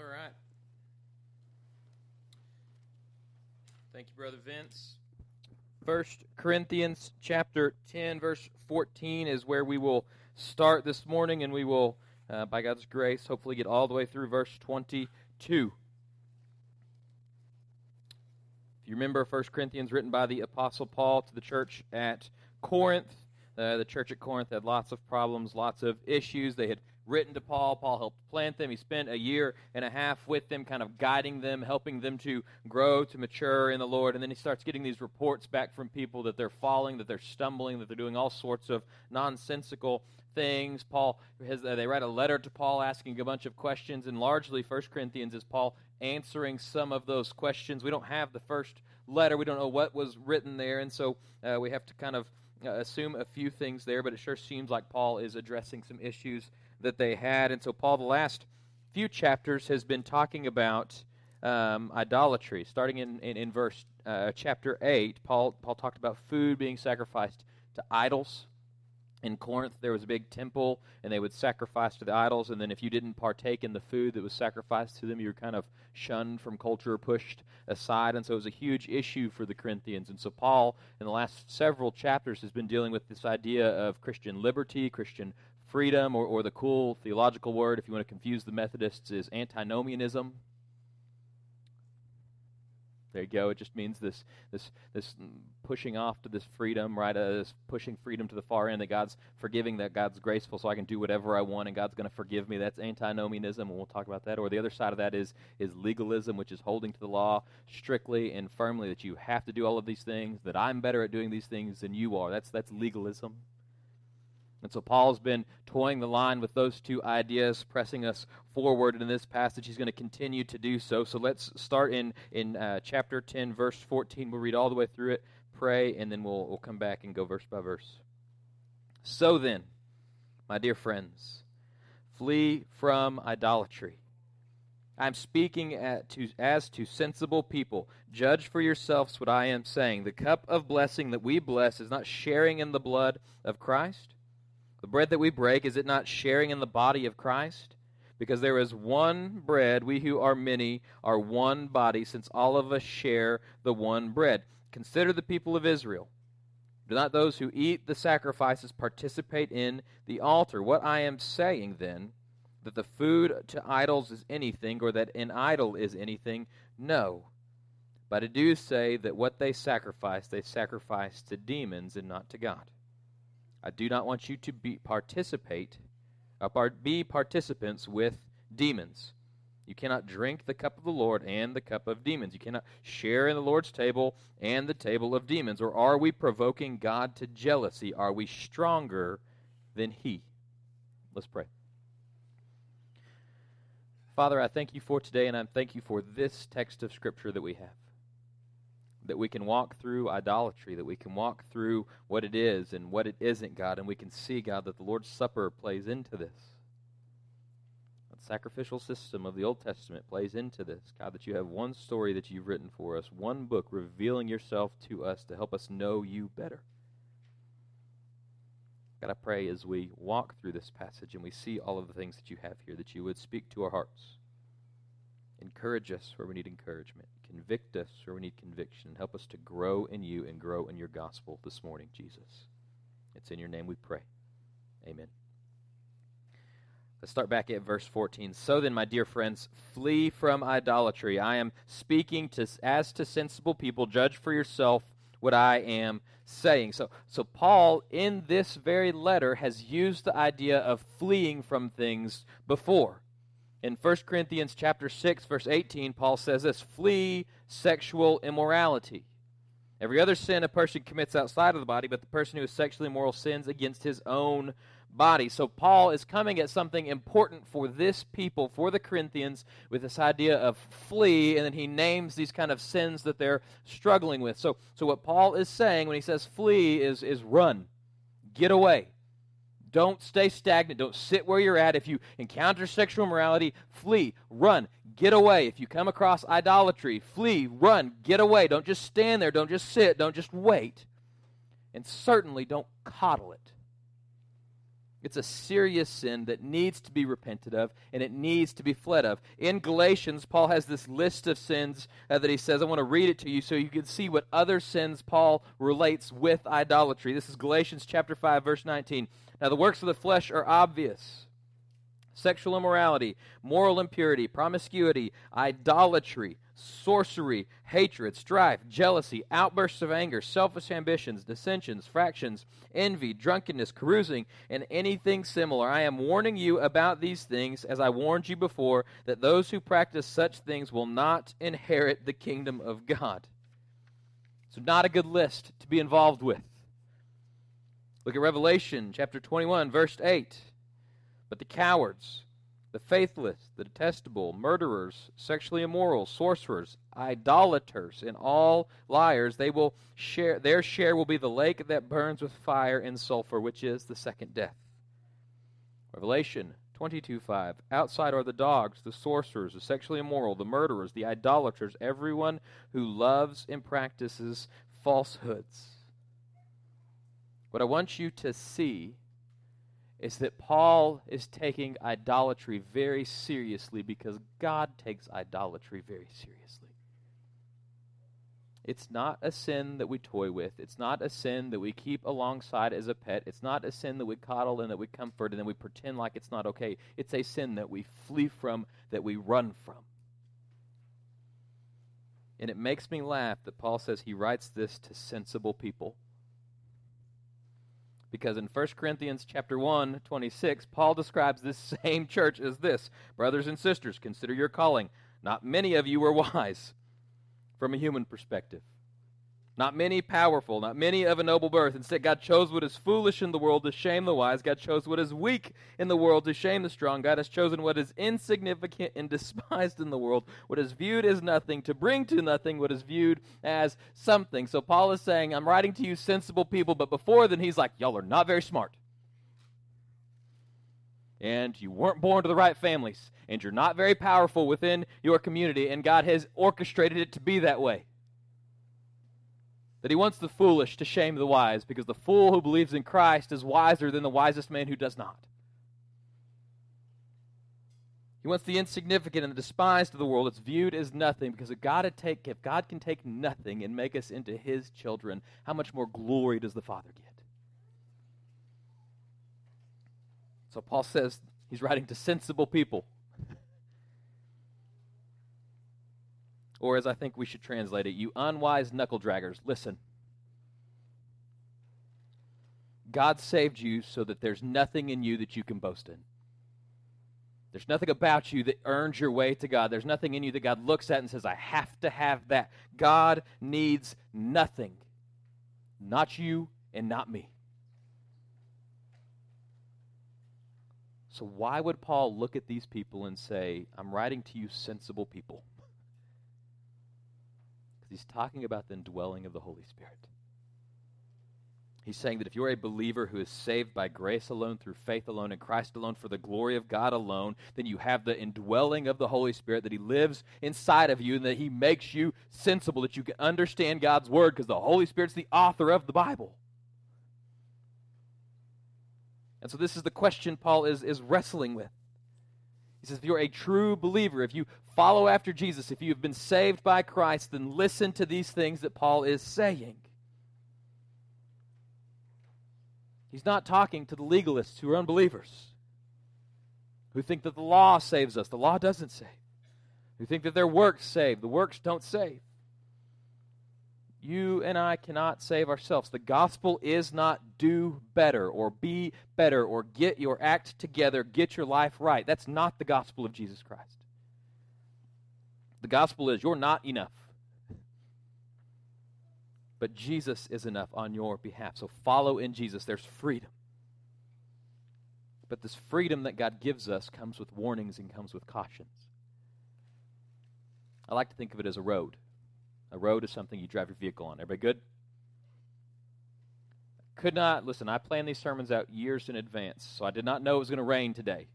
All right. Thank you, Brother Vince. First Corinthians chapter 10, verse 14 is where we will start this morning, and we will, uh, by God's grace, hopefully get all the way through verse 22. If you remember, First Corinthians written by the Apostle Paul to the church at Corinth. Uh, the church at Corinth had lots of problems, lots of issues. They had written to Paul. Paul helped plant them. He spent a year and a half with them, kind of guiding them, helping them to grow, to mature in the Lord. And then he starts getting these reports back from people that they're falling, that they're stumbling, that they're doing all sorts of nonsensical things. Paul has, uh, they write a letter to Paul asking a bunch of questions, and largely First Corinthians is Paul answering some of those questions. We don't have the first letter. We don't know what was written there, and so uh, we have to kind of uh, assume a few things there, but it sure seems like Paul is addressing some issues that they had. And so, Paul, the last few chapters, has been talking about um, idolatry. Starting in, in, in verse uh, chapter 8, Paul, Paul talked about food being sacrificed to idols. In Corinth, there was a big temple, and they would sacrifice to the idols. And then, if you didn't partake in the food that was sacrificed to them, you were kind of shunned from culture, pushed aside. And so, it was a huge issue for the Corinthians. And so, Paul, in the last several chapters, has been dealing with this idea of Christian liberty, Christian freedom, or, or the cool theological word, if you want to confuse the Methodists, is antinomianism. There you go. It just means this this this pushing off to this freedom, right? Uh, this pushing freedom to the far end. That God's forgiving, that God's graceful, so I can do whatever I want, and God's going to forgive me. That's antinomianism, and we'll talk about that. Or the other side of that is is legalism, which is holding to the law strictly and firmly that you have to do all of these things. That I'm better at doing these things than you are. That's that's legalism. And so Paul's been toying the line with those two ideas, pressing us forward And in this passage. He's going to continue to do so. So let's start in, in uh, chapter 10, verse 14. We'll read all the way through it, pray, and then we'll, we'll come back and go verse by verse. So then, my dear friends, flee from idolatry. I'm speaking to, as to sensible people. Judge for yourselves what I am saying. The cup of blessing that we bless is not sharing in the blood of Christ. The bread that we break, is it not sharing in the body of Christ? Because there is one bread, we who are many are one body, since all of us share the one bread. Consider the people of Israel. Do not those who eat the sacrifices participate in the altar? What I am saying then, that the food to idols is anything, or that an idol is anything, no. But I do say that what they sacrifice, they sacrifice to demons and not to God. I do not want you to be participate, uh, be participants with demons. You cannot drink the cup of the Lord and the cup of demons. You cannot share in the Lord's table and the table of demons. Or are we provoking God to jealousy? Are we stronger than He? Let's pray. Father, I thank you for today, and I thank you for this text of Scripture that we have that we can walk through idolatry, that we can walk through what it is and what it isn't, God, and we can see, God, that the Lord's Supper plays into this. The sacrificial system of the Old Testament plays into this, God, that you have one story that you've written for us, one book revealing yourself to us to help us know you better. God, I pray as we walk through this passage and we see all of the things that you have here, that you would speak to our hearts. Encourage us where we need encouragement. Convict us where we need conviction. Help us to grow in you and grow in your gospel this morning, Jesus. It's in your name we pray. Amen. Let's start back at verse 14. So then, my dear friends, flee from idolatry. I am speaking to as to sensible people. Judge for yourself what I am saying. So, so Paul, in this very letter, has used the idea of fleeing from things before. In 1 Corinthians chapter 6 verse 18 Paul says this, flee sexual immorality. Every other sin a person commits outside of the body, but the person who is sexually immoral sins against his own body. So Paul is coming at something important for this people, for the Corinthians, with this idea of flee, and then he names these kind of sins that they're struggling with. So, so what Paul is saying when he says flee is, is run, get away. Don't stay stagnant. Don't sit where you're at. If you encounter sexual immorality, flee, run, get away. If you come across idolatry, flee, run, get away. Don't just stand there. Don't just sit. Don't just wait. And certainly don't coddle it. It's a serious sin that needs to be repented of and it needs to be fled of. In Galatians, Paul has this list of sins uh, that he says. I want to read it to you so you can see what other sins Paul relates with idolatry. This is Galatians chapter 5 verse 19. Now the works of the flesh are obvious. Sexual immorality, moral impurity, promiscuity, idolatry, sorcery, hatred, strife, jealousy, outbursts of anger, selfish ambitions, dissensions, fractions, envy, drunkenness, carousing, and anything similar. I am warning you about these things, as I warned you before, that those who practice such things will not inherit the kingdom of God. So, not a good list to be involved with. Look at Revelation chapter 21, verse 8. But the cowards, the faithless, the detestable, murderers, sexually immoral, sorcerers, idolaters, and all liars, they will share their share will be the lake that burns with fire and sulfur, which is the second death. Revelation 22 5. Outside are the dogs, the sorcerers, the sexually immoral, the murderers, the idolaters, everyone who loves and practices falsehoods. What I want you to see is that Paul is taking idolatry very seriously because God takes idolatry very seriously. It's not a sin that we toy with. It's not a sin that we keep alongside as a pet. It's not a sin that we coddle and that we comfort and then we pretend like it's not okay. It's a sin that we flee from, that we run from. And it makes me laugh that Paul says he writes this to sensible people because in 1 Corinthians chapter 1, 26, Paul describes this same church as this Brothers and sisters, consider your calling. Not many of you were wise from a human perspective. Not many powerful, not many of a noble birth. Instead, God chose what is foolish in the world to shame the wise. God chose what is weak in the world to shame the strong. God has chosen what is insignificant and despised in the world, what is viewed as nothing, to bring to nothing what is viewed as something. So Paul is saying, I'm writing to you sensible people, but before then, he's like, y'all are not very smart. And you weren't born to the right families, and you're not very powerful within your community, and God has orchestrated it to be that way that he wants the foolish to shame the wise, because the fool who believes in Christ is wiser than the wisest man who does not. He wants the insignificant and the despised of the world. It's viewed as nothing because if God, take, if God can take nothing and make us into his children, how much more glory does the Father get? So Paul says he's writing to sensible people. Or, as I think we should translate it, you unwise knuckle draggers, listen. God saved you so that there's nothing in you that you can boast in. There's nothing about you that earns your way to God. There's nothing in you that God looks at and says, I have to have that. God needs nothing. Not you and not me. So, why would Paul look at these people and say, I'm writing to you sensible people? He's talking about the indwelling of the Holy Spirit. He's saying that if you're a believer who is saved by grace alone, through faith alone, in Christ alone, for the glory of God alone, then you have the indwelling of the Holy Spirit, that He lives inside of you, and that He makes you sensible, that you can understand God's Word, because the Holy Spirit's the author of the Bible. And so, this is the question Paul is, is wrestling with. He says, if you're a true believer, if you follow after Jesus, if you have been saved by Christ, then listen to these things that Paul is saying. He's not talking to the legalists who are unbelievers, who think that the law saves us. The law doesn't save. Who think that their works save. The works don't save. You and I cannot save ourselves. The gospel is not do better or be better or get your act together, get your life right. That's not the gospel of Jesus Christ. The gospel is you're not enough. But Jesus is enough on your behalf. So follow in Jesus. There's freedom. But this freedom that God gives us comes with warnings and comes with cautions. I like to think of it as a road. A road is something you drive your vehicle on. Everybody good? Could not, listen, I planned these sermons out years in advance, so I did not know it was going to rain today.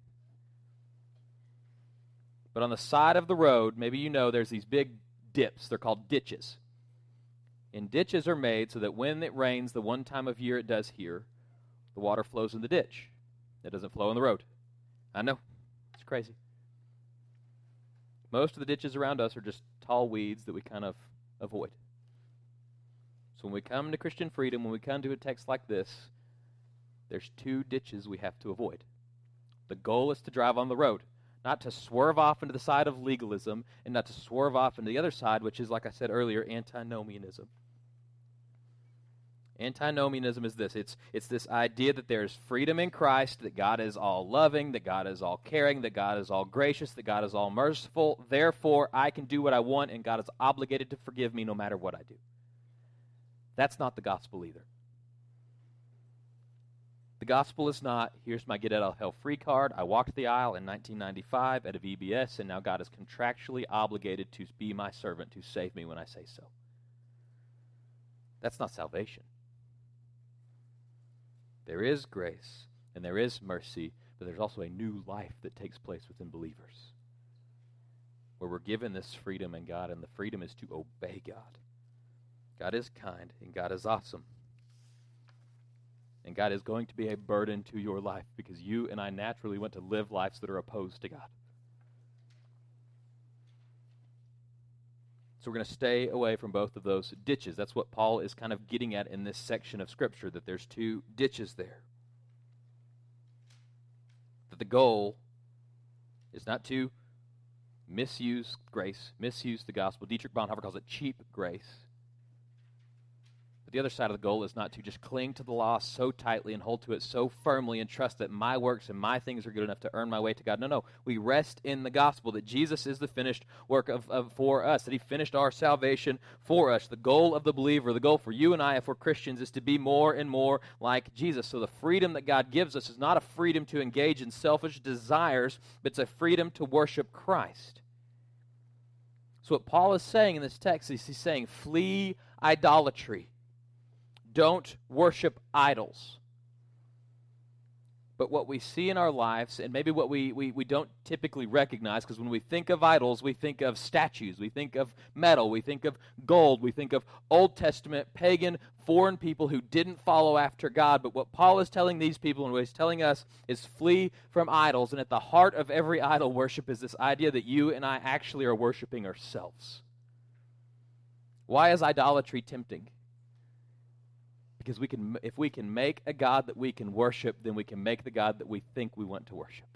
But on the side of the road, maybe you know there's these big dips. They're called ditches. And ditches are made so that when it rains, the one time of year it does here, the water flows in the ditch. It doesn't flow in the road. I know. It's crazy. Most of the ditches around us are just tall weeds that we kind of avoid. So when we come to Christian freedom, when we come to a text like this, there's two ditches we have to avoid. The goal is to drive on the road, not to swerve off into the side of legalism and not to swerve off into the other side, which is, like I said earlier, antinomianism. Antinomianism is this it's, it's this idea that there's freedom in Christ, that God is all loving, that God is all caring, that God is all gracious, that God is all merciful. Therefore, I can do what I want, and God is obligated to forgive me no matter what I do. That's not the gospel either. The gospel is not, here's my get out of hell free card. I walked the aisle in 1995 at a VBS, and now God is contractually obligated to be my servant to save me when I say so. That's not salvation. There is grace and there is mercy, but there's also a new life that takes place within believers where we're given this freedom in God, and the freedom is to obey God. God is kind and God is awesome. And God is going to be a burden to your life because you and I naturally want to live lives that are opposed to God. So we're going to stay away from both of those ditches. That's what Paul is kind of getting at in this section of Scripture, that there's two ditches there. That the goal is not to misuse grace, misuse the gospel. Dietrich Bonhoeffer calls it cheap grace the other side of the goal is not to just cling to the law so tightly and hold to it so firmly and trust that my works and my things are good enough to earn my way to God. No, no. We rest in the gospel that Jesus is the finished work of, of for us, that he finished our salvation for us. The goal of the believer, the goal for you and I, if we're Christians, is to be more and more like Jesus. So the freedom that God gives us is not a freedom to engage in selfish desires, but it's a freedom to worship Christ. So what Paul is saying in this text is he's saying, flee idolatry don't worship idols. But what we see in our lives, and maybe what we, we, we don't typically recognize, because when we think of idols, we think of statues, we think of metal, we think of gold, we think of Old Testament, pagan, foreign people who didn't follow after God. But what Paul is telling these people and what he's telling us is flee from idols. And at the heart of every idol worship is this idea that you and I actually are worshiping ourselves. Why is idolatry tempting? Because we can, if we can make a God that we can worship, then we can make the God that we think we want to worship.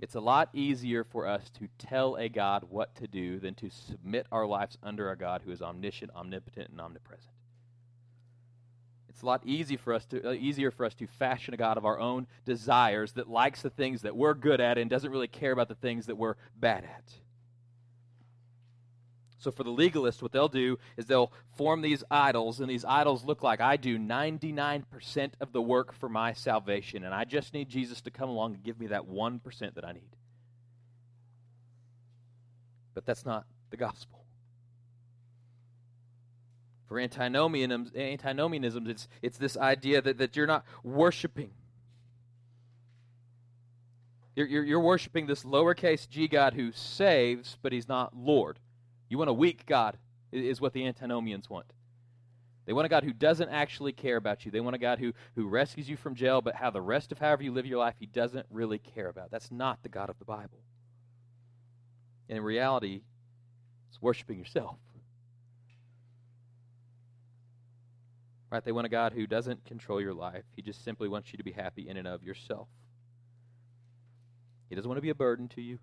It's a lot easier for us to tell a God what to do than to submit our lives under a God who is omniscient, omnipotent, and omnipresent. It's a lot easy for us to, uh, easier for us to fashion a God of our own desires that likes the things that we're good at and doesn't really care about the things that we're bad at. So for the legalist, what they'll do is they'll form these idols, and these idols look like I do 99% of the work for my salvation, and I just need Jesus to come along and give me that 1% that I need. But that's not the gospel. For antinomianism, antinomianism it's, it's this idea that, that you're not worshiping. You're, you're, you're worshiping this lowercase g God who saves, but he's not Lord. You want a weak God, is what the antinomians want. They want a God who doesn't actually care about you. They want a God who, who rescues you from jail, but how the rest of however you live your life, he doesn't really care about. That's not the God of the Bible. And in reality, it's worshiping yourself. Right? They want a God who doesn't control your life. He just simply wants you to be happy in and of yourself. He doesn't want to be a burden to you.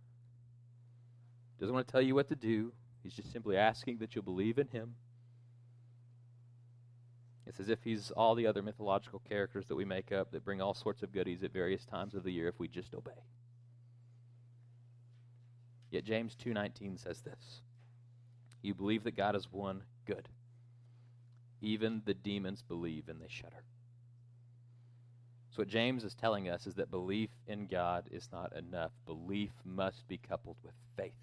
He doesn't want to tell you what to do. He's just simply asking that you believe in him. It's as if he's all the other mythological characters that we make up that bring all sorts of goodies at various times of the year if we just obey. Yet James 2:19 says this. You believe that God is one good. Even the demons believe and they shudder. So what James is telling us is that belief in God is not enough. Belief must be coupled with faith.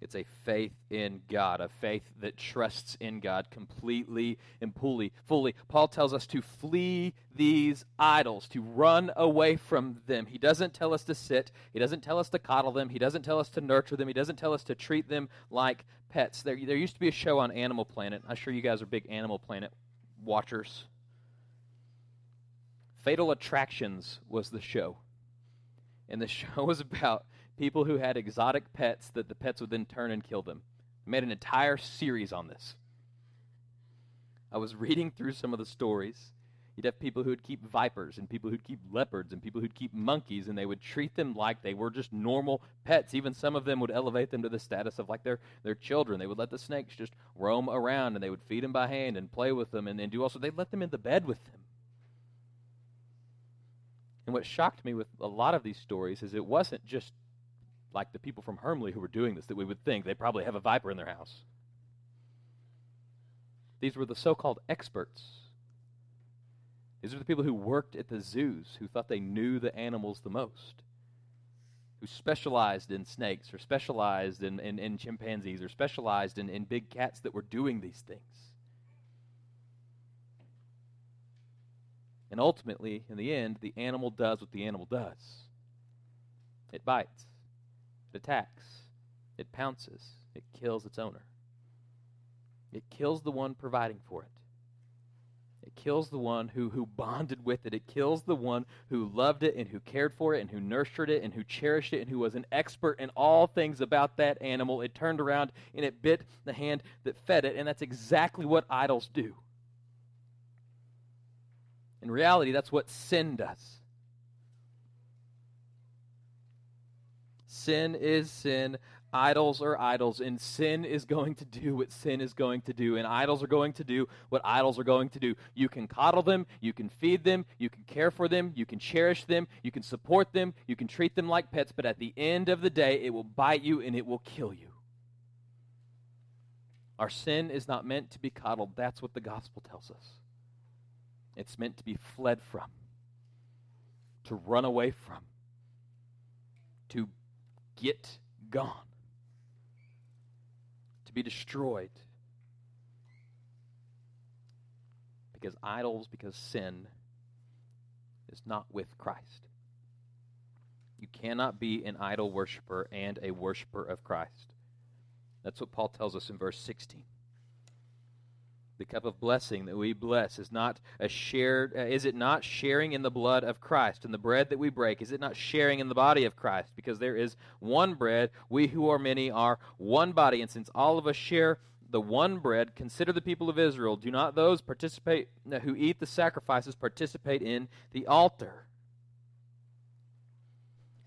It's a faith in God, a faith that trusts in God completely and fully. Fully, Paul tells us to flee these idols, to run away from them. He doesn't tell us to sit. He doesn't tell us to coddle them. He doesn't tell us to nurture them. He doesn't tell us to treat them like pets. There, there used to be a show on Animal Planet. I'm sure you guys are big Animal Planet watchers. Fatal Attractions was the show. And the show was about people who had exotic pets that the pets would then turn and kill them. I made an entire series on this. I was reading through some of the stories. You'd have people who would keep vipers and people who'd keep leopards and people who'd keep monkeys, and they would treat them like they were just normal pets. Even some of them would elevate them to the status of like their, their children. They would let the snakes just roam around and they would feed them by hand and play with them and, and do also, they'd let them in the bed with them. And what shocked me with a lot of these stories is it wasn't just like the people from Hermleigh who were doing this that we would think they probably have a viper in their house. These were the so called experts. These are the people who worked at the zoos, who thought they knew the animals the most, who specialized in snakes, or specialized in, in, in chimpanzees, or specialized in, in big cats that were doing these things. And ultimately, in the end, the animal does what the animal does it bites, it attacks, it pounces, it kills its owner. It kills the one providing for it. It kills the one who, who bonded with it. It kills the one who loved it and who cared for it and who nurtured it and who cherished it and who was an expert in all things about that animal. It turned around and it bit the hand that fed it. And that's exactly what idols do. In reality, that's what sin does. Sin is sin. Idols are idols, and sin is going to do what sin is going to do, and idols are going to do what idols are going to do. You can coddle them, you can feed them, you can care for them, you can cherish them, you can support them, you can treat them like pets, but at the end of the day, it will bite you and it will kill you. Our sin is not meant to be coddled. That's what the gospel tells us. It's meant to be fled from, to run away from, to get gone to be destroyed. Because idols, because sin is not with Christ. You cannot be an idol worshiper and a worshiper of Christ. That's what Paul tells us in verse 16 the cup of blessing that we bless is not a shared uh, is it not sharing in the blood of Christ and the bread that we break? Is it not sharing in the body of Christ? Because there is one bread. We who are many are one body. And since all of us share the one bread consider the people of Israel. Do not those participate who eat the sacrifices participate in the altar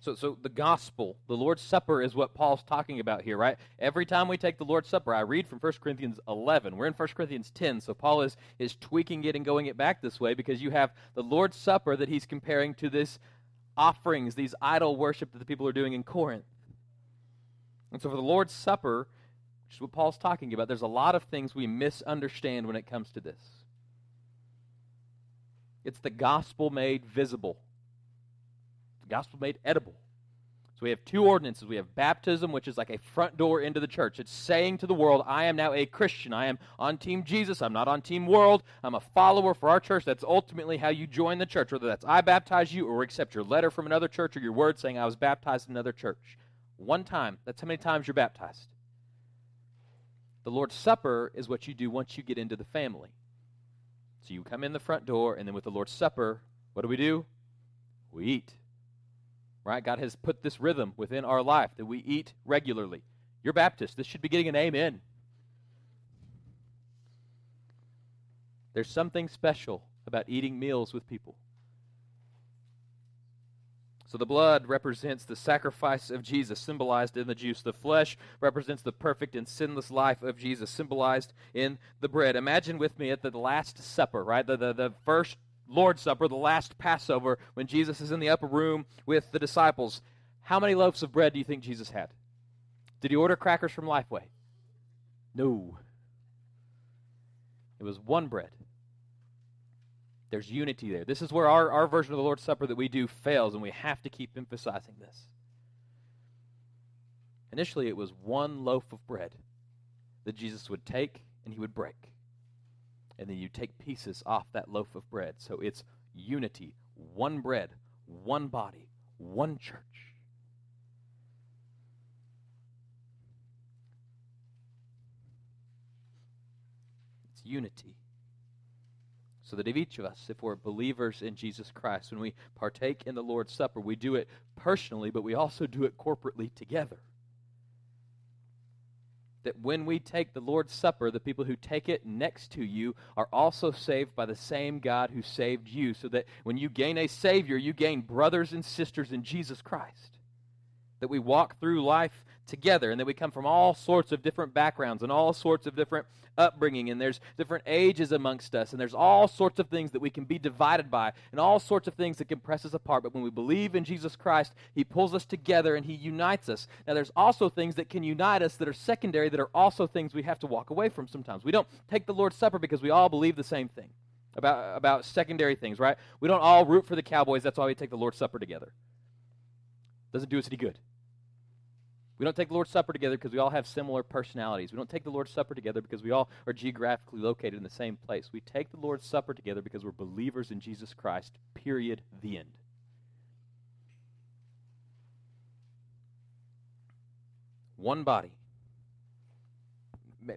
so, so the gospel, the Lord's Supper is what Paul's talking about here, right? Every time we take the Lord's Supper, I read from 1 Corinthians 11. We're in 1 Corinthians 10, so Paul is, is tweaking it and going it back this way because you have the Lord's Supper that he's comparing to this offerings, these idol worship that the people are doing in Corinth. And so for the Lord's Supper, which is what Paul's talking about, there's a lot of things we misunderstand when it comes to this. It's the gospel made visible the gospel made edible. So we have two ordinances. We have baptism, which is like a front door into the church. It's saying to the world, I am now a Christian. I am on Team Jesus. I'm not on Team World. I'm a follower for our church. That's ultimately how you join the church, whether that's I baptize you or accept your letter from another church or your word saying I was baptized in another church. One time. That's how many times you're baptized. The Lord's Supper is what you do once you get into the family. So you come in the front door, and then with the Lord's Supper, what do we do? We eat right? God has put this rhythm within our life that we eat regularly. You're Baptist. This should be getting an amen. There's something special about eating meals with people. So the blood represents the sacrifice of Jesus, symbolized in the juice. The flesh represents the perfect and sinless life of Jesus, symbolized in the bread. Imagine with me at the Last Supper, right? The, the, the first Lord's Supper, the last Passover, when Jesus is in the upper room with the disciples, how many loaves of bread do you think Jesus had? Did he order crackers from Lifeway? No. It was one bread. There's unity there. This is where our, our version of the Lord's Supper that we do fails, and we have to keep emphasizing this. Initially, it was one loaf of bread that Jesus would take and he would break and then you take pieces off that loaf of bread. So it's unity, one bread, one body, one church. It's unity. So that if each of us, if we're believers in Jesus Christ, when we partake in the Lord's Supper, we do it personally, but we also do it corporately together that when we take the Lord's Supper, the people who take it next to you are also saved by the same God who saved you. So that when you gain a Savior, you gain brothers and sisters in Jesus Christ. That we walk through life together and that we come from all sorts of different backgrounds and all sorts of different upbringing and there's different ages amongst us and there's all sorts of things that we can be divided by and all sorts of things that can press us apart. But when we believe in Jesus Christ he pulls us together and he unites us. Now there's also things that can unite us that are secondary that are also things we have to walk away from sometimes. We don't take the Lord's supper because we all believe the same thing about about secondary things right? We don't all root for the Cowboys. That's why we take the Lord's supper together. Doesn't do us any good we don't take the Lord's Supper together because we all have similar personalities. We don't take the Lord's Supper together because we all are geographically located in the same place. We take the Lord's Supper together because we're believers in Jesus Christ, period, the end. One body.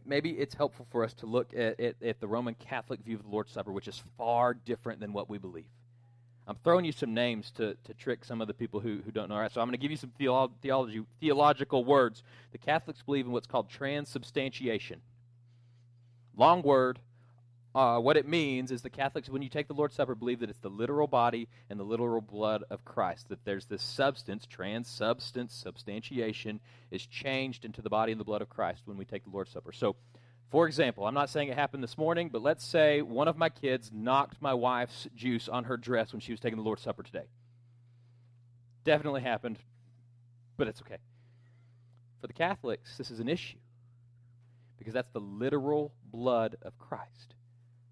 Maybe it's helpful for us to look at, at, at the Roman Catholic view of the Lord's Supper, which is far different than what we believe. I'm throwing you some names to, to trick some of the people who, who don't know. All right, so I'm going to give you some theolo- theology, theological words. The Catholics believe in what's called transubstantiation. Long word. Uh, what it means is the Catholics, when you take the Lord's Supper, believe that it's the literal body and the literal blood of Christ. That there's this substance, trans-substance, substantiation, is changed into the body and the blood of Christ when we take the Lord's Supper. So for example, I'm not saying it happened this morning, but let's say one of my kids knocked my wife's juice on her dress when she was taking the Lord's Supper today. Definitely happened, but it's okay. For the Catholics, this is an issue because that's the literal blood of Christ.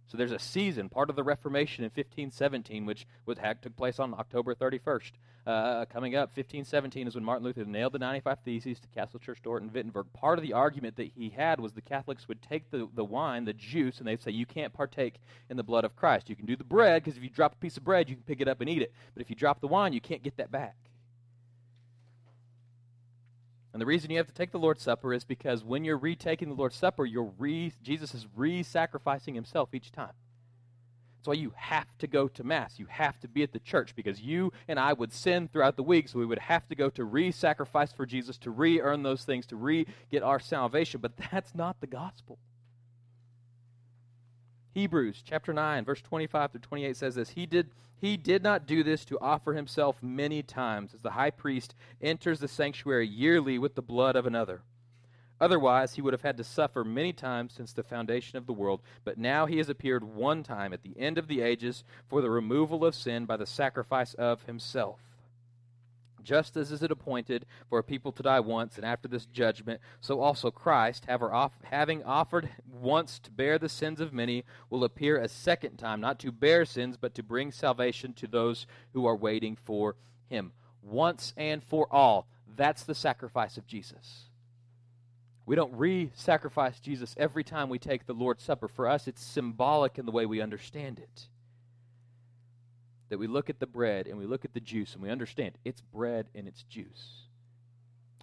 So there's a season, part of the Reformation in 1517, which was, had, took place on October 31st. Uh, coming up, 1517 is when Martin Luther nailed the 95 Theses to Castle Church Dorton, Wittenberg. Part of the argument that he had was the Catholics would take the, the wine, the juice, and they'd say, You can't partake in the blood of Christ. You can do the bread, because if you drop a piece of bread, you can pick it up and eat it. But if you drop the wine, you can't get that back. And the reason you have to take the Lord's Supper is because when you're retaking the Lord's Supper, you're re, Jesus is re sacrificing himself each time. That's why you have to go to Mass. You have to be at the church because you and I would sin throughout the week, so we would have to go to re sacrifice for Jesus, to re earn those things, to re get our salvation. But that's not the gospel. Hebrews chapter 9, verse 25 through 28 says this He did he did not do this to offer himself many times, as the high priest enters the sanctuary yearly with the blood of another. Otherwise, he would have had to suffer many times since the foundation of the world. But now he has appeared one time at the end of the ages for the removal of sin by the sacrifice of himself just as is it appointed for a people to die once, and after this judgment, so also Christ, having offered once to bear the sins of many, will appear a second time, not to bear sins, but to bring salvation to those who are waiting for him. Once and for all. That's the sacrifice of Jesus. We don't re sacrifice Jesus every time we take the Lord's Supper. For us, it's symbolic in the way we understand it that we look at the bread and we look at the juice and we understand it's bread and it's juice.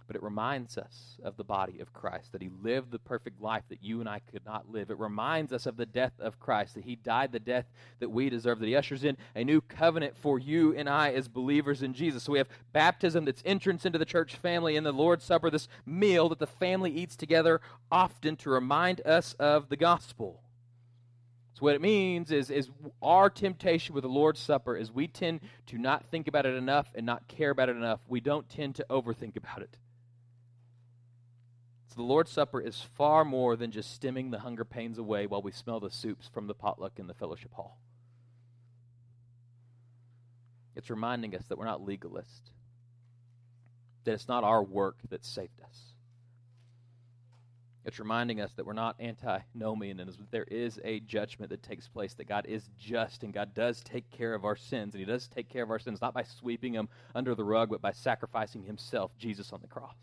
But it reminds us of the body of Christ, that he lived the perfect life that you and I could not live. It reminds us of the death of Christ, that he died the death that we deserve, that he ushers in a new covenant for you and I as believers in Jesus. So we have baptism that's entrance into the church family, and the Lord's Supper, this meal that the family eats together often to remind us of the gospel. So what it means is, is our temptation with the Lord's Supper is we tend to not think about it enough and not care about it enough. We don't tend to overthink about it. So the Lord's Supper is far more than just stemming the hunger pains away while we smell the soups from the potluck in the fellowship hall. It's reminding us that we're not legalists, that it's not our work that saved us it's reminding us that we're not antinomian and there is a judgment that takes place, that God is just and God does take care of our sins. And He does take care of our sins not by sweeping them under the rug, but by sacrificing Himself, Jesus, on the cross.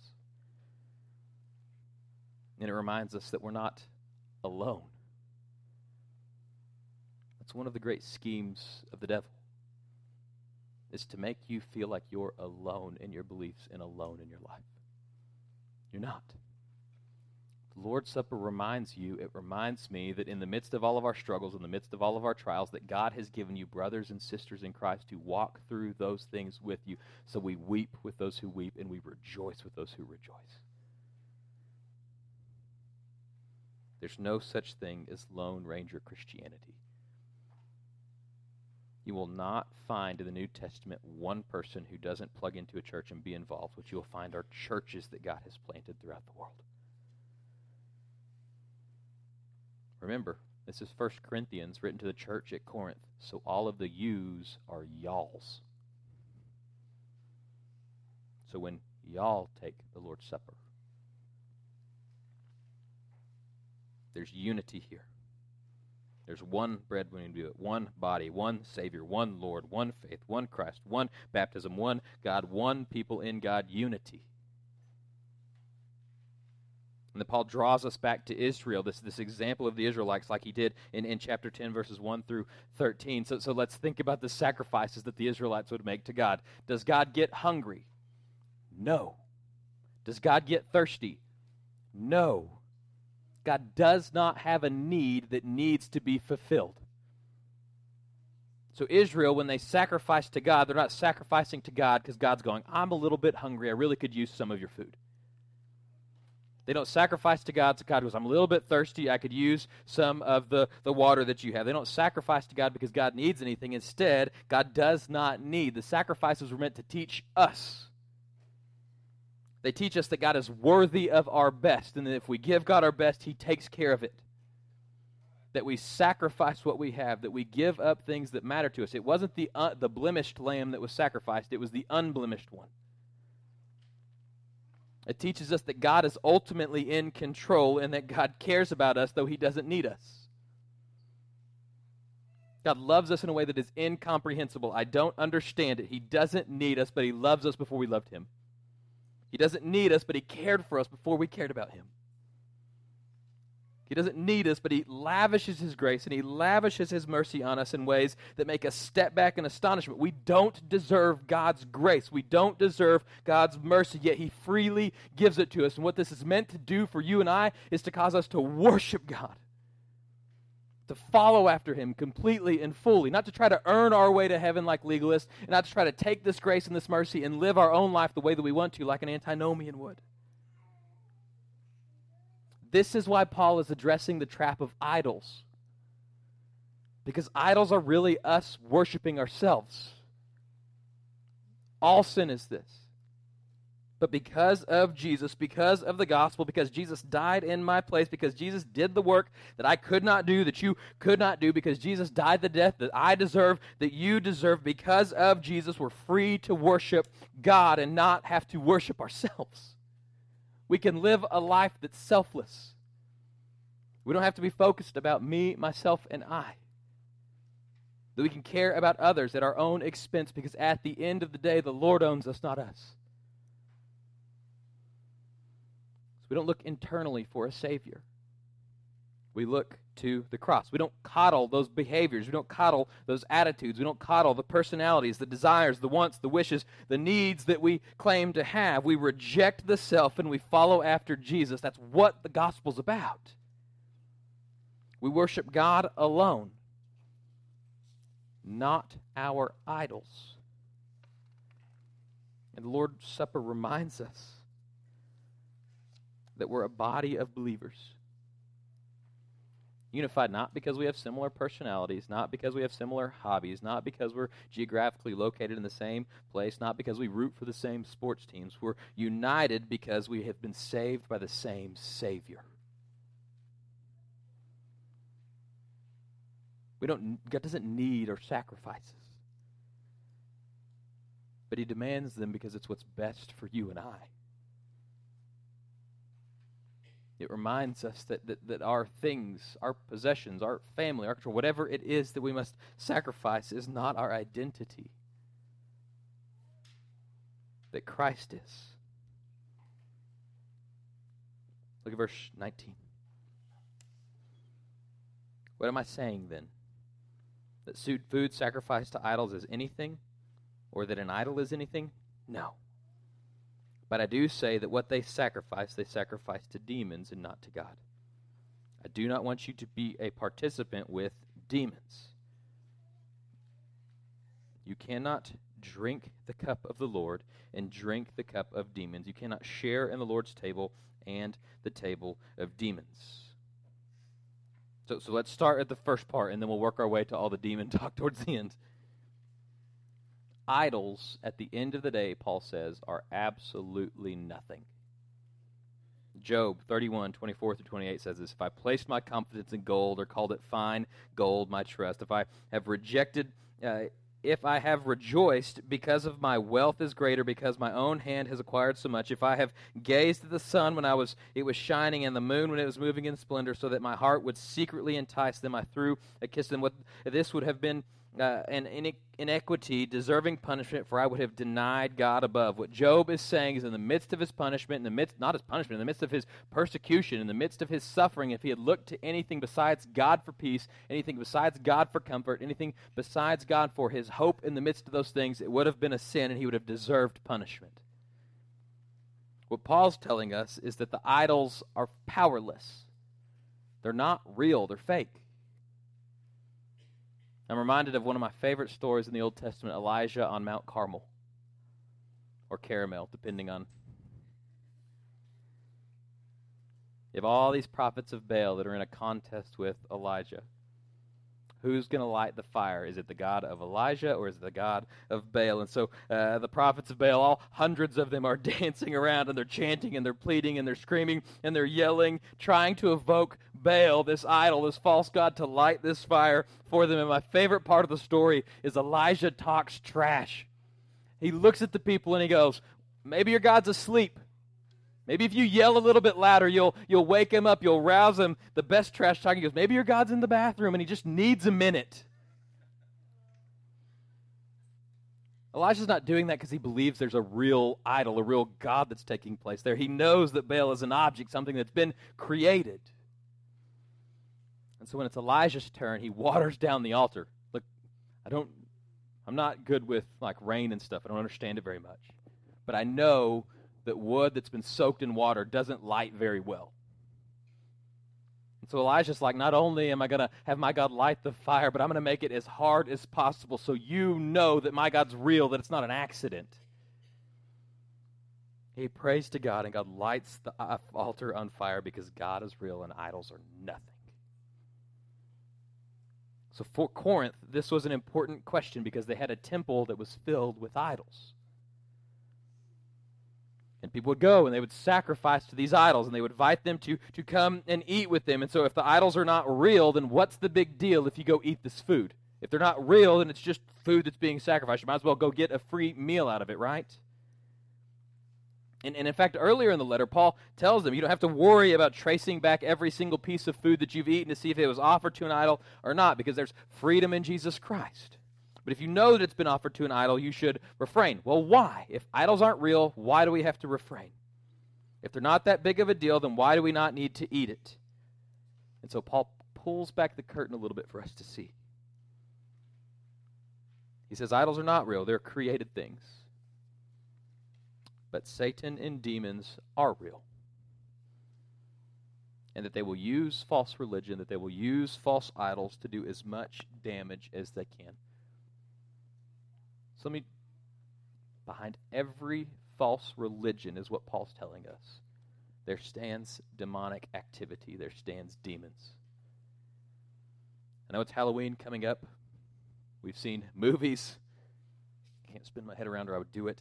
And it reminds us that we're not alone. That's one of the great schemes of the devil is to make you feel like you're alone in your beliefs and alone in your life. You're not. The Lord's Supper reminds you, it reminds me that in the midst of all of our struggles, in the midst of all of our trials, that God has given you brothers and sisters in Christ to walk through those things with you. So we weep with those who weep and we rejoice with those who rejoice. There's no such thing as Lone Ranger Christianity. You will not find in the New Testament one person who doesn't plug into a church and be involved. What you'll find are churches that God has planted throughout the world. Remember, this is 1 Corinthians written to the church at Corinth, so all of the yous are y'alls. So when y'all take the Lord's Supper, there's unity here. There's one bread when you do it, one body, one Savior, one Lord, one faith, one Christ, one baptism, one God, one people in God, unity. And then Paul draws us back to Israel, this, this example of the Israelites, like he did in, in chapter 10, verses 1 through 13. So, so let's think about the sacrifices that the Israelites would make to God. Does God get hungry? No. Does God get thirsty? No. God does not have a need that needs to be fulfilled. So, Israel, when they sacrifice to God, they're not sacrificing to God because God's going, I'm a little bit hungry. I really could use some of your food. They don't sacrifice to God, so God goes, I'm a little bit thirsty. I could use some of the, the water that you have. They don't sacrifice to God because God needs anything. Instead, God does not need. The sacrifices were meant to teach us they teach us that God is worthy of our best, and that if we give God our best, He takes care of it. That we sacrifice what we have, that we give up things that matter to us. It wasn't the, uh, the blemished lamb that was sacrificed, it was the unblemished one. It teaches us that God is ultimately in control and that God cares about us, though He doesn't need us. God loves us in a way that is incomprehensible. I don't understand it. He doesn't need us, but He loves us before we loved Him. He doesn't need us, but He cared for us before we cared about Him. He doesn't need us, but He lavishes His grace and He lavishes His mercy on us in ways that make us step back in astonishment. We don't deserve God's grace. We don't deserve God's mercy, yet He freely gives it to us. And what this is meant to do for you and I is to cause us to worship God to follow after him completely and fully, not to try to earn our way to heaven like legalists, and not to try to take this grace and this mercy and live our own life the way that we want to, like an antinomian would. This is why Paul is addressing the trap of idols. Because idols are really us worshiping ourselves. All sin is this. But because of Jesus, because of the gospel, because Jesus died in my place, because Jesus did the work that I could not do, that you could not do, because Jesus died the death that I deserve, that you deserve, because of Jesus, we're free to worship God and not have to worship ourselves. We can live a life that's selfless. We don't have to be focused about me, myself, and I. That we can care about others at our own expense because at the end of the day, the Lord owns us, not us. We don't look internally for a Savior. We look to the cross. We don't coddle those behaviors. We don't coddle those attitudes. We don't coddle the personalities, the desires, the wants, the wishes, the needs that we claim to have. We reject the self and we follow after Jesus. That's what the gospel's about. We worship God alone, not our idols. And the Lord's Supper reminds us that we're a body of believers. Unified not because we have similar personalities, not because we have similar hobbies, not because we're geographically located in the same place, not because we root for the same sports teams. We're united because we have been saved by the same Savior. We don't, God doesn't need our sacrifices. But He demands them because it's what's best for you and I. It reminds us that, that, that our things, our possessions, our family, our control, whatever it is that we must sacrifice is not our identity. That Christ is. Look at verse 19. What am I saying then? That food sacrificed to idols is anything? Or that an idol is anything? No. But I do say that what they sacrifice, they sacrifice to demons and not to God. I do not want you to be a participant with demons. You cannot drink the cup of the Lord and drink the cup of demons. You cannot share in the Lord's table and the table of demons. So, so let's start at the first part, and then we'll work our way to all the demon talk towards the end. Idols, at the end of the day, Paul says, are absolutely nothing. Job 31, 24 through 28 says this If I placed my confidence in gold or called it fine gold, my trust, if I have rejected uh, if I have rejoiced because of my wealth is greater, because my own hand has acquired so much, if I have gazed at the sun when I was it was shining and the moon when it was moving in splendor, so that my heart would secretly entice them, I threw a kiss them. What this would have been uh, an inequity deserving punishment, for I would have denied God above. What Job is saying is, in the midst of his punishment, in the midst, not his punishment, in the midst of his persecution, in the midst of his suffering, if he had looked to anything besides God for peace, anything besides God for comfort, anything besides God for his hope in the midst of those things, it would have been a sin and he would have deserved punishment. What Paul's telling us is that the idols are powerless, they're not real, they're fake. I'm reminded of one of my favorite stories in the Old Testament Elijah on Mount Carmel, or Caramel, depending on. You have all these prophets of Baal that are in a contest with Elijah. Who's going to light the fire? Is it the God of Elijah or is it the God of Baal? And so uh, the prophets of Baal, all hundreds of them, are dancing around and they're chanting and they're pleading and they're screaming and they're yelling, trying to evoke Baal, this idol, this false god, to light this fire for them. And my favorite part of the story is Elijah talks trash. He looks at the people and he goes, Maybe your God's asleep. Maybe if you yell a little bit louder, you'll, you'll wake him up, you'll rouse him. The best trash talking goes, maybe your God's in the bathroom and he just needs a minute. Elijah's not doing that because he believes there's a real idol, a real God that's taking place there. He knows that Baal is an object, something that's been created. And so when it's Elijah's turn, he waters down the altar. Look, I don't, I'm not good with like rain and stuff. I don't understand it very much. But I know that wood that's been soaked in water doesn't light very well. And so Elijah's like, not only am I going to have my God light the fire, but I'm going to make it as hard as possible so you know that my God's real, that it's not an accident. He prays to God, and God lights the uh, altar on fire because God is real and idols are nothing. So for Corinth, this was an important question because they had a temple that was filled with idols. And people would go and they would sacrifice to these idols and they would invite them to, to come and eat with them. And so if the idols are not real, then what's the big deal if you go eat this food? If they're not real, then it's just food that's being sacrificed. You might as well go get a free meal out of it, right? And, and in fact, earlier in the letter, Paul tells them you don't have to worry about tracing back every single piece of food that you've eaten to see if it was offered to an idol or not, because there's freedom in Jesus Christ. But if you know that it's been offered to an idol, you should refrain. Well, why? If idols aren't real, why do we have to refrain? If they're not that big of a deal, then why do we not need to eat it? And so Paul pulls back the curtain a little bit for us to see. He says idols are not real, they're created things. But Satan and demons are real. And that they will use false religion, that they will use false idols to do as much damage as they can. So let me, behind every false religion is what Paul's telling us. There stands demonic activity, there stands demons. I know it's Halloween coming up. We've seen movies. Can't spin my head around or I would do it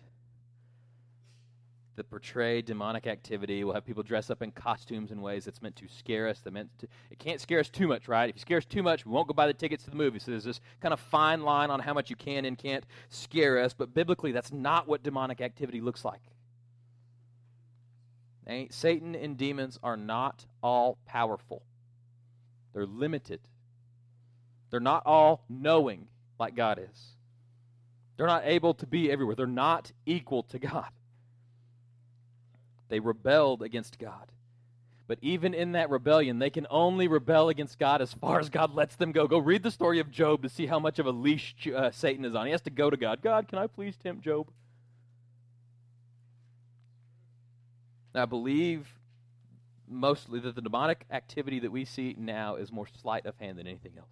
that portray demonic activity. We'll have people dress up in costumes in ways that's meant to scare us. That meant to, it can't scare us too much, right? If you scare us too much, we won't go buy the tickets to the movie. So there's this kind of fine line on how much you can and can't scare us. But biblically, that's not what demonic activity looks like. Satan and demons are not all powerful. They're limited. They're not all knowing like God is. They're not able to be everywhere. They're not equal to God. They rebelled against God. But even in that rebellion, they can only rebel against God as far as God lets them go. Go read the story of Job to see how much of a leash uh, Satan is on. He has to go to God. God, can I please tempt Job? And I believe mostly that the demonic activity that we see now is more sleight of hand than anything else.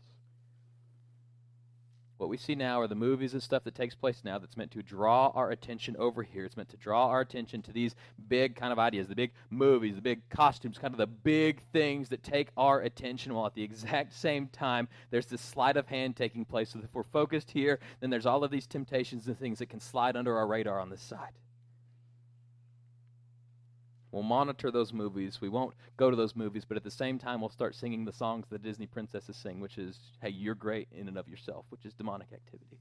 What we see now are the movies and stuff that takes place now that's meant to draw our attention over here. It's meant to draw our attention to these big kind of ideas, the big movies, the big costumes, kind of the big things that take our attention, while at the exact same time, there's this sleight of hand taking place. So if we're focused here, then there's all of these temptations and things that can slide under our radar on this side. We'll monitor those movies. We won't go to those movies, but at the same time, we'll start singing the songs the Disney princesses sing, which is, hey, you're great in and of yourself, which is demonic activity.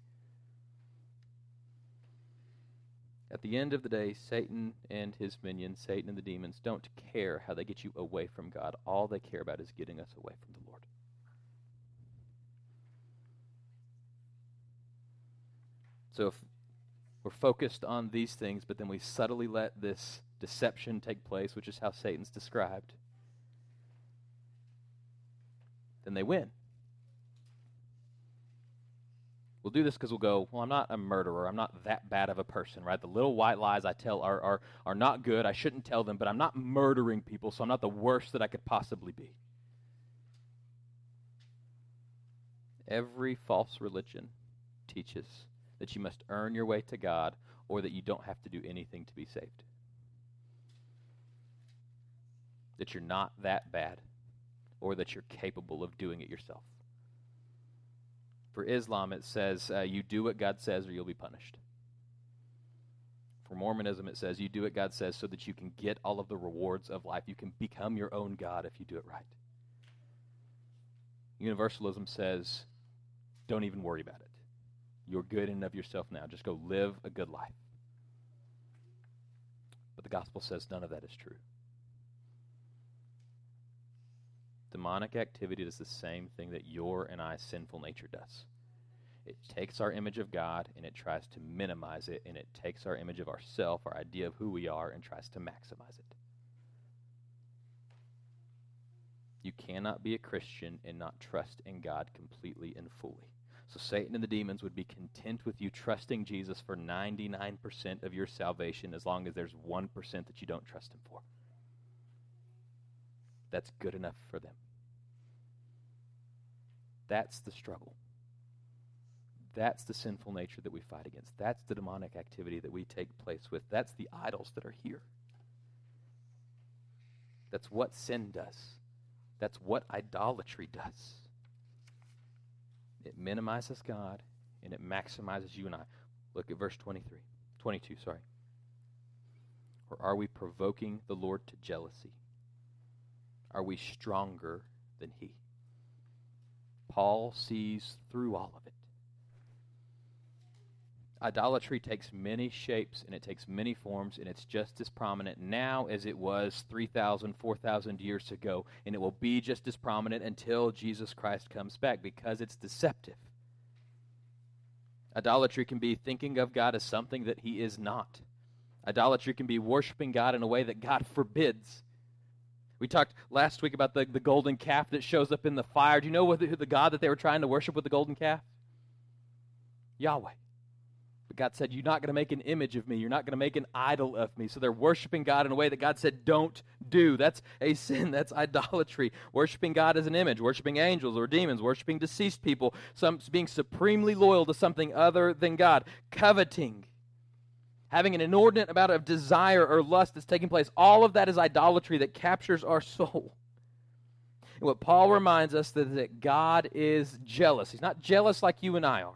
At the end of the day, Satan and his minions, Satan and the demons, don't care how they get you away from God. All they care about is getting us away from the Lord. So if we're focused on these things, but then we subtly let this deception take place, which is how Satan's described, then they win. We'll do this because we'll go, well, I'm not a murderer. I'm not that bad of a person, right? The little white lies I tell are, are, are not good. I shouldn't tell them, but I'm not murdering people, so I'm not the worst that I could possibly be. Every false religion teaches that you must earn your way to God or that you don't have to do anything to be saved. That you're not that bad or that you're capable of doing it yourself. For Islam, it says uh, you do what God says or you'll be punished. For Mormonism, it says you do what God says so that you can get all of the rewards of life. You can become your own God if you do it right. Universalism says don't even worry about it. You're good in and of yourself now. Just go live a good life. But the gospel says none of that is true. Demonic activity does the same thing that your and I sinful nature does. It takes our image of God and it tries to minimize it, and it takes our image of ourself, our idea of who we are, and tries to maximize it. You cannot be a Christian and not trust in God completely and fully. So Satan and the demons would be content with you trusting Jesus for 99% of your salvation as long as there's 1% that you don't trust him for. That's good enough for them. That's the struggle. That's the sinful nature that we fight against. That's the demonic activity that we take place with. That's the idols that are here. That's what sin does. That's what idolatry does. It minimizes God and it maximizes you and I. Look at verse 23. 22, sorry. Or are we provoking the Lord to jealousy? Are we stronger than he? Paul sees through all of it. Idolatry takes many shapes and it takes many forms, and it's just as prominent now as it was 3,000, 4,000 years ago, and it will be just as prominent until Jesus Christ comes back because it's deceptive. Idolatry can be thinking of God as something that He is not. Idolatry can be worshiping God in a way that God forbids. We talked last week about the, the golden calf that shows up in the fire. Do you know what the, the God that they were trying to worship with the golden calf? Yahweh. But God said, You're not going to make an image of me. You're not going to make an idol of me. So they're worshiping God in a way that God said, Don't do. That's a sin. That's idolatry. Worshiping God as an image, worshiping angels or demons, worshiping deceased people, some, being supremely loyal to something other than God, coveting having an inordinate amount of desire or lust that's taking place. All of that is idolatry that captures our soul. And what Paul reminds us is that God is jealous. He's not jealous like you and I are.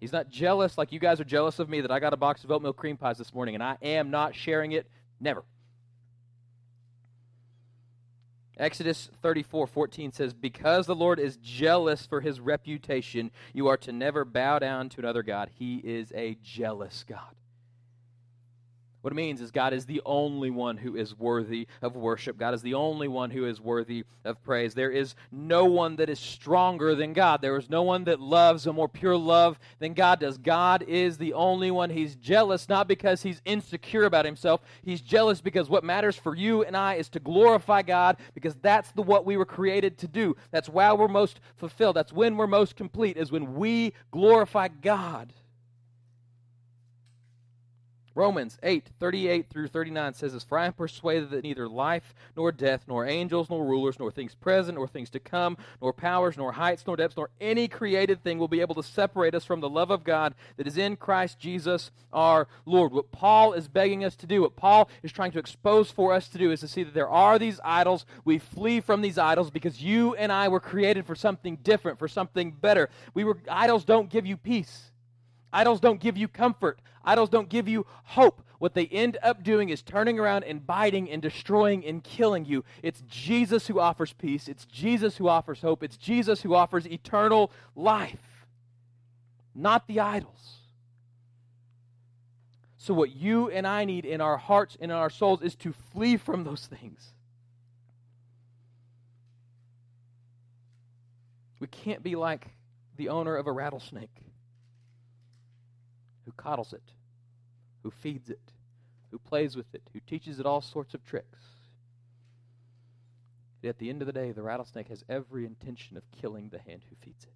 He's not jealous like you guys are jealous of me that I got a box of oatmeal cream pies this morning and I am not sharing it. Never. Exodus 34 14 says, Because the Lord is jealous for his reputation, you are to never bow down to another God. He is a jealous God. What it means is God is the only one who is worthy of worship. God is the only one who is worthy of praise. There is no one that is stronger than God. There is no one that loves a more pure love than God does. God is the only one. He's jealous not because he's insecure about himself. He's jealous because what matters for you and I is to glorify God because that's the what we were created to do. That's why we're most fulfilled. That's when we're most complete is when we glorify God. Romans 8, 38 through 39 says this For I am persuaded that neither life, nor death, nor angels, nor rulers, nor things present, nor things to come, nor powers, nor heights, nor depths, nor any created thing will be able to separate us from the love of God that is in Christ Jesus our Lord. What Paul is begging us to do, what Paul is trying to expose for us to do, is to see that there are these idols. We flee from these idols because you and I were created for something different, for something better. We were idols don't give you peace. Idols don't give you comfort. Idols don't give you hope. What they end up doing is turning around and biting and destroying and killing you. It's Jesus who offers peace. It's Jesus who offers hope. It's Jesus who offers eternal life, not the idols. So, what you and I need in our hearts and in our souls is to flee from those things. We can't be like the owner of a rattlesnake who coddles it, who feeds it, who plays with it, who teaches it all sorts of tricks. At the end of the day, the rattlesnake has every intention of killing the hand who feeds it.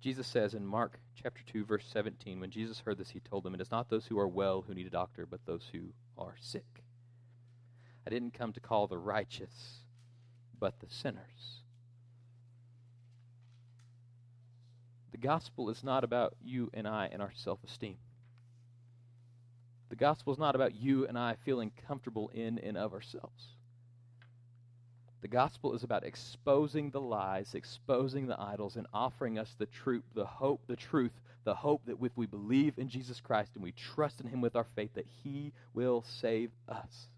Jesus says in Mark chapter 2 verse 17 when Jesus heard this he told them it is not those who are well who need a doctor but those who are sick. I didn't come to call the righteous but the sinners. The gospel is not about you and I and our self esteem. The gospel is not about you and I feeling comfortable in and of ourselves. The gospel is about exposing the lies, exposing the idols, and offering us the truth, the hope, the truth, the hope that if we believe in Jesus Christ and we trust in Him with our faith, that He will save us.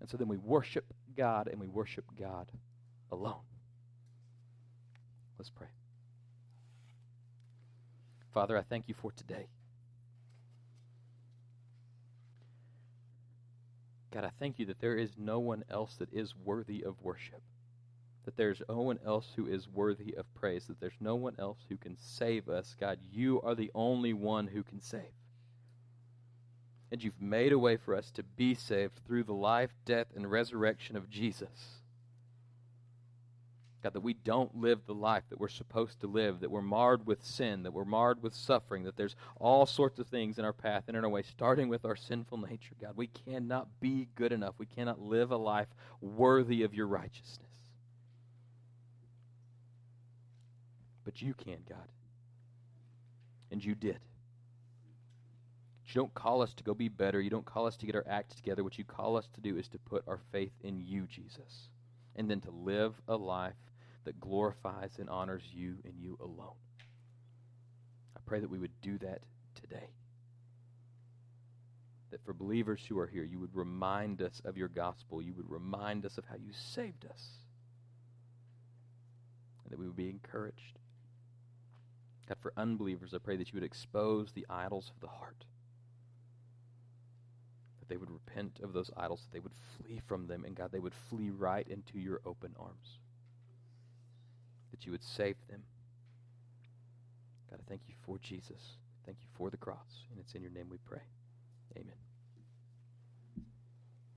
And so then we worship God and we worship God alone. Let's pray. Father, I thank you for today. God, I thank you that there is no one else that is worthy of worship. That there's no one else who is worthy of praise. That there's no one else who can save us. God, you are the only one who can save. And you've made a way for us to be saved through the life, death, and resurrection of Jesus. God, that we don't live the life that we're supposed to live, that we're marred with sin, that we're marred with suffering, that there's all sorts of things in our path and in our way, starting with our sinful nature. God, we cannot be good enough. We cannot live a life worthy of your righteousness. But you can, God. And you did. You don't call us to go be better. You don't call us to get our act together. What you call us to do is to put our faith in you, Jesus, and then to live a life that glorifies and honors you and you alone. I pray that we would do that today. That for believers who are here, you would remind us of your gospel. You would remind us of how you saved us. And that we would be encouraged. God, for unbelievers, I pray that you would expose the idols of the heart. That they would repent of those idols, that they would flee from them, and God, they would flee right into your open arms that you would save them. God, I thank you for Jesus. Thank you for the cross. And it's in your name we pray. Amen.